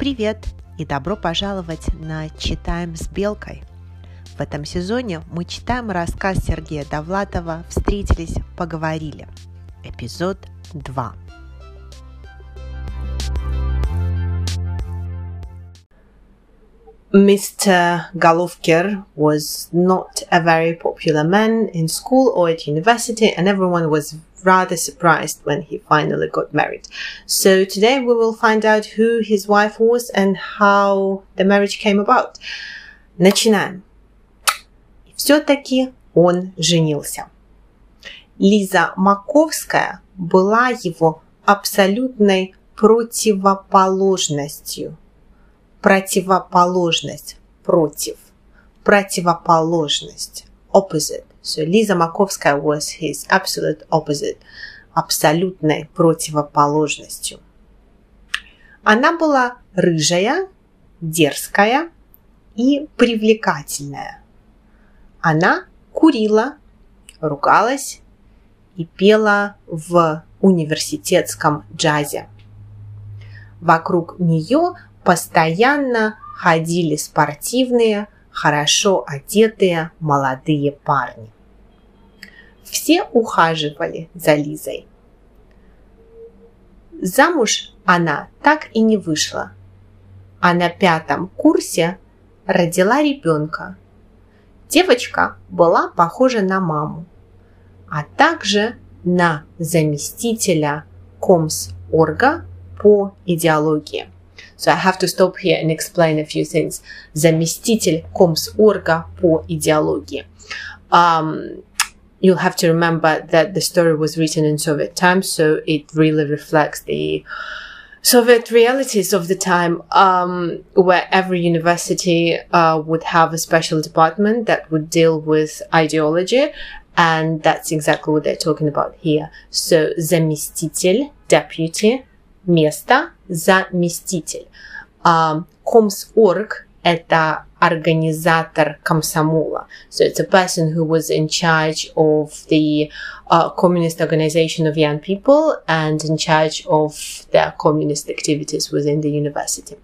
Привет и добро пожаловать на «Читаем с Белкой». В этом сезоне мы читаем рассказ Сергея Довлатова «Встретились, поговорили». Эпизод 2. Mr. Golovkin was not a very popular man in school or at university, and everyone was rather surprised when he finally got married. So today we will find out who his wife was and how the marriage came about. Начинаем. Все-таки он женился. Лиза Маковская была его абсолютной противоположностью – противоположность, против, противоположность, opposite. So Лиза Маковская was his absolute opposite, абсолютной противоположностью. Она была рыжая, дерзкая и привлекательная. Она курила, ругалась и пела в университетском джазе. Вокруг нее постоянно ходили спортивные, хорошо одетые молодые парни. Все ухаживали за Лизой. Замуж она так и не вышла, а на пятом курсе родила ребенка. Девочка была похожа на маму, а также на заместителя комс-орга по идеологии. So I have to stop here and explain a few things. Заместитель комсорга по идеологии. Um, you'll have to remember that the story was written in Soviet times, so it really reflects the Soviet realities of the time, um, where every university uh, would have a special department that would deal with ideology, and that's exactly what they're talking about here. So, заместитель, deputy, место заместитель. Uh, Комс.орг – это организатор комсомола. So it's a person who was in charge of the uh, communist organization of young people and in charge of their communist activities within the university.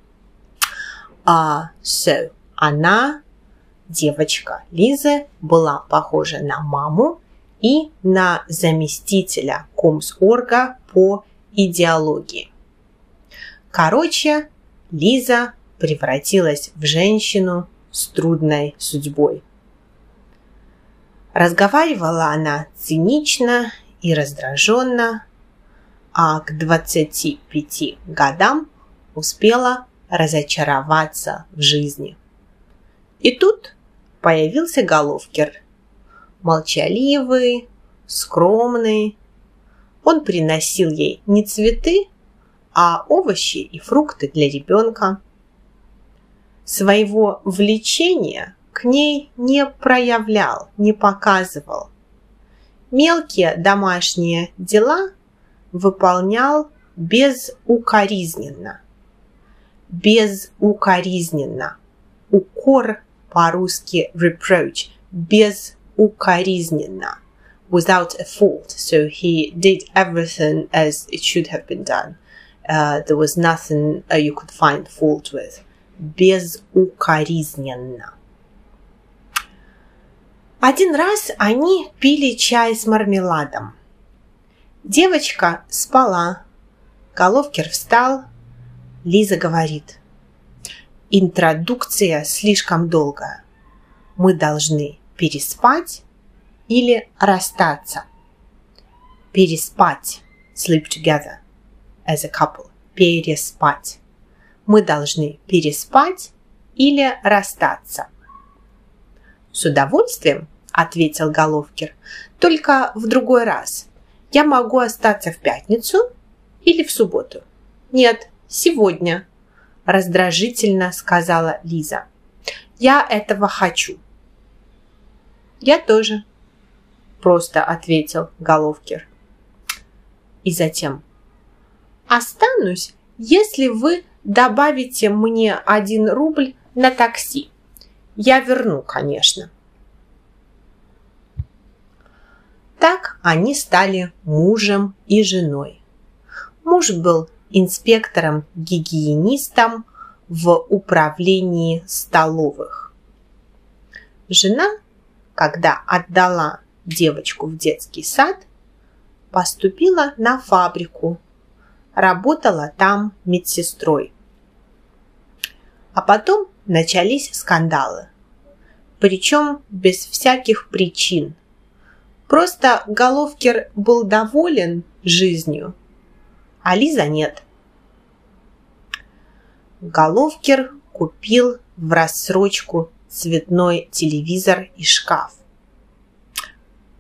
Uh, so, она, девочка Лизы, была похожа на маму и на заместителя комсорга по идеологии. Короче, Лиза превратилась в женщину с трудной судьбой. Разговаривала она цинично и раздраженно, а к 25 годам успела разочароваться в жизни. И тут появился Головкер. Молчаливый, скромный, он приносил ей не цветы, а овощи и фрукты для ребенка. Своего влечения к ней не проявлял, не показывал. Мелкие домашние дела выполнял безукоризненно. Безукоризненно. Укор по-русски reproach. Безукоризненно without a fault. So he did everything as it should have been done. Uh, there was nothing uh, you could find fault with. Безукоризненно. Один раз они пили чай с мармеладом. Девочка спала. Головкер встал. Лиза говорит. Интродукция слишком долгая. Мы должны переспать или расстаться. Переспать. Sleep together. As a couple. Переспать. Мы должны переспать или расстаться. С удовольствием, ответил Головкер. Только в другой раз. Я могу остаться в пятницу или в субботу. Нет, сегодня, раздражительно сказала Лиза. Я этого хочу. Я тоже, просто ответил Головкер. И затем. Останусь, если вы добавите мне один рубль на такси. Я верну, конечно. Так они стали мужем и женой. Муж был инспектором-гигиенистом, в управлении столовых. Жена, когда отдала девочку в детский сад, поступила на фабрику, работала там медсестрой. А потом начались скандалы. Причем без всяких причин. Просто Головкер был доволен жизнью, а Лиза нет. Головкер купил в рассрочку цветной телевизор и шкаф.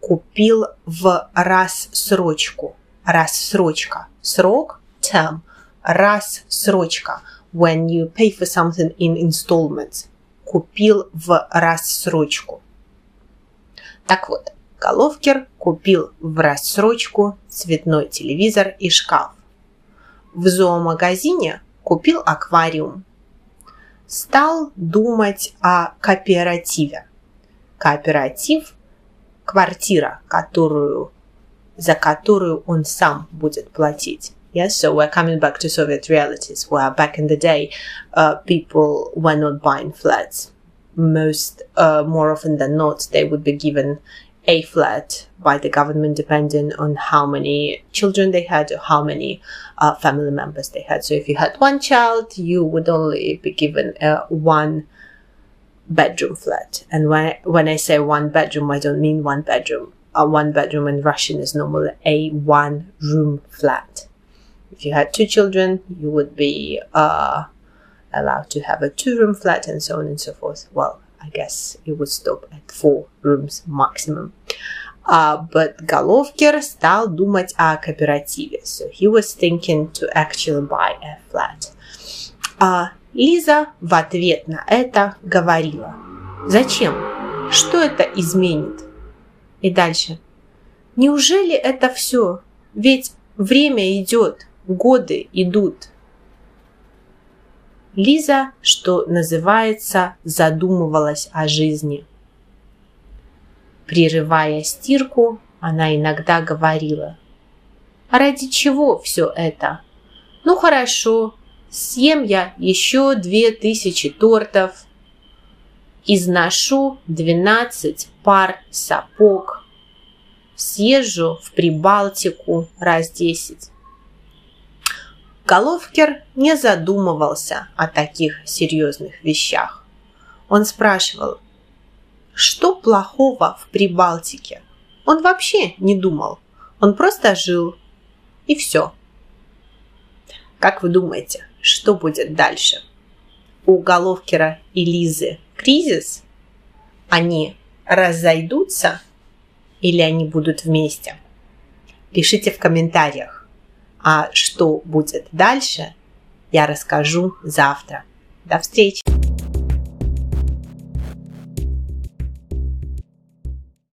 Купил в рассрочку. Рассрочка. Срок – term. Рассрочка. When you pay for something in installments. Купил в рассрочку. Так вот, Головкер купил в рассрочку цветной телевизор и шкаф. В зоомагазине купил аквариум. Стал думать о кооперативе. Кооператив – квартира, которую, за которую он сам будет платить. Yes, so we're coming back to Soviet realities, where back in the day, uh, people were not buying flats. Most, uh, more often than not, they would be given a flat by the government depending on how many children they had or how many uh, family members they had. So if you had one child, you would only be given a one bedroom flat. And when I, when I say one bedroom, I don't mean one bedroom. A one bedroom in Russian is normally a one room flat. If you had two children, you would be uh, allowed to have a two room flat and so on and so forth. Well, I guess it would stop at four rooms maximum. Uh, but Головкер стал думать о кооперативе. So he was thinking to actually buy a flat. А Лиза в ответ на это говорила. Зачем? Что это изменит? И дальше. Неужели это все? Ведь время идет, годы идут. Лиза, что называется, задумывалась о жизни. Прерывая стирку, она иногда говорила. «А ради чего все это? Ну хорошо, съем я еще две тысячи тортов, изношу двенадцать пар сапог, съезжу в Прибалтику раз десять. Головкер не задумывался о таких серьезных вещах. Он спрашивал, что плохого в Прибалтике? Он вообще не думал. Он просто жил. И все. Как вы думаете, что будет дальше? У Головкера и Лизы кризис? Они разойдутся или они будут вместе? Пишите в комментариях. А что будет дальше, я расскажу завтра. До встречи!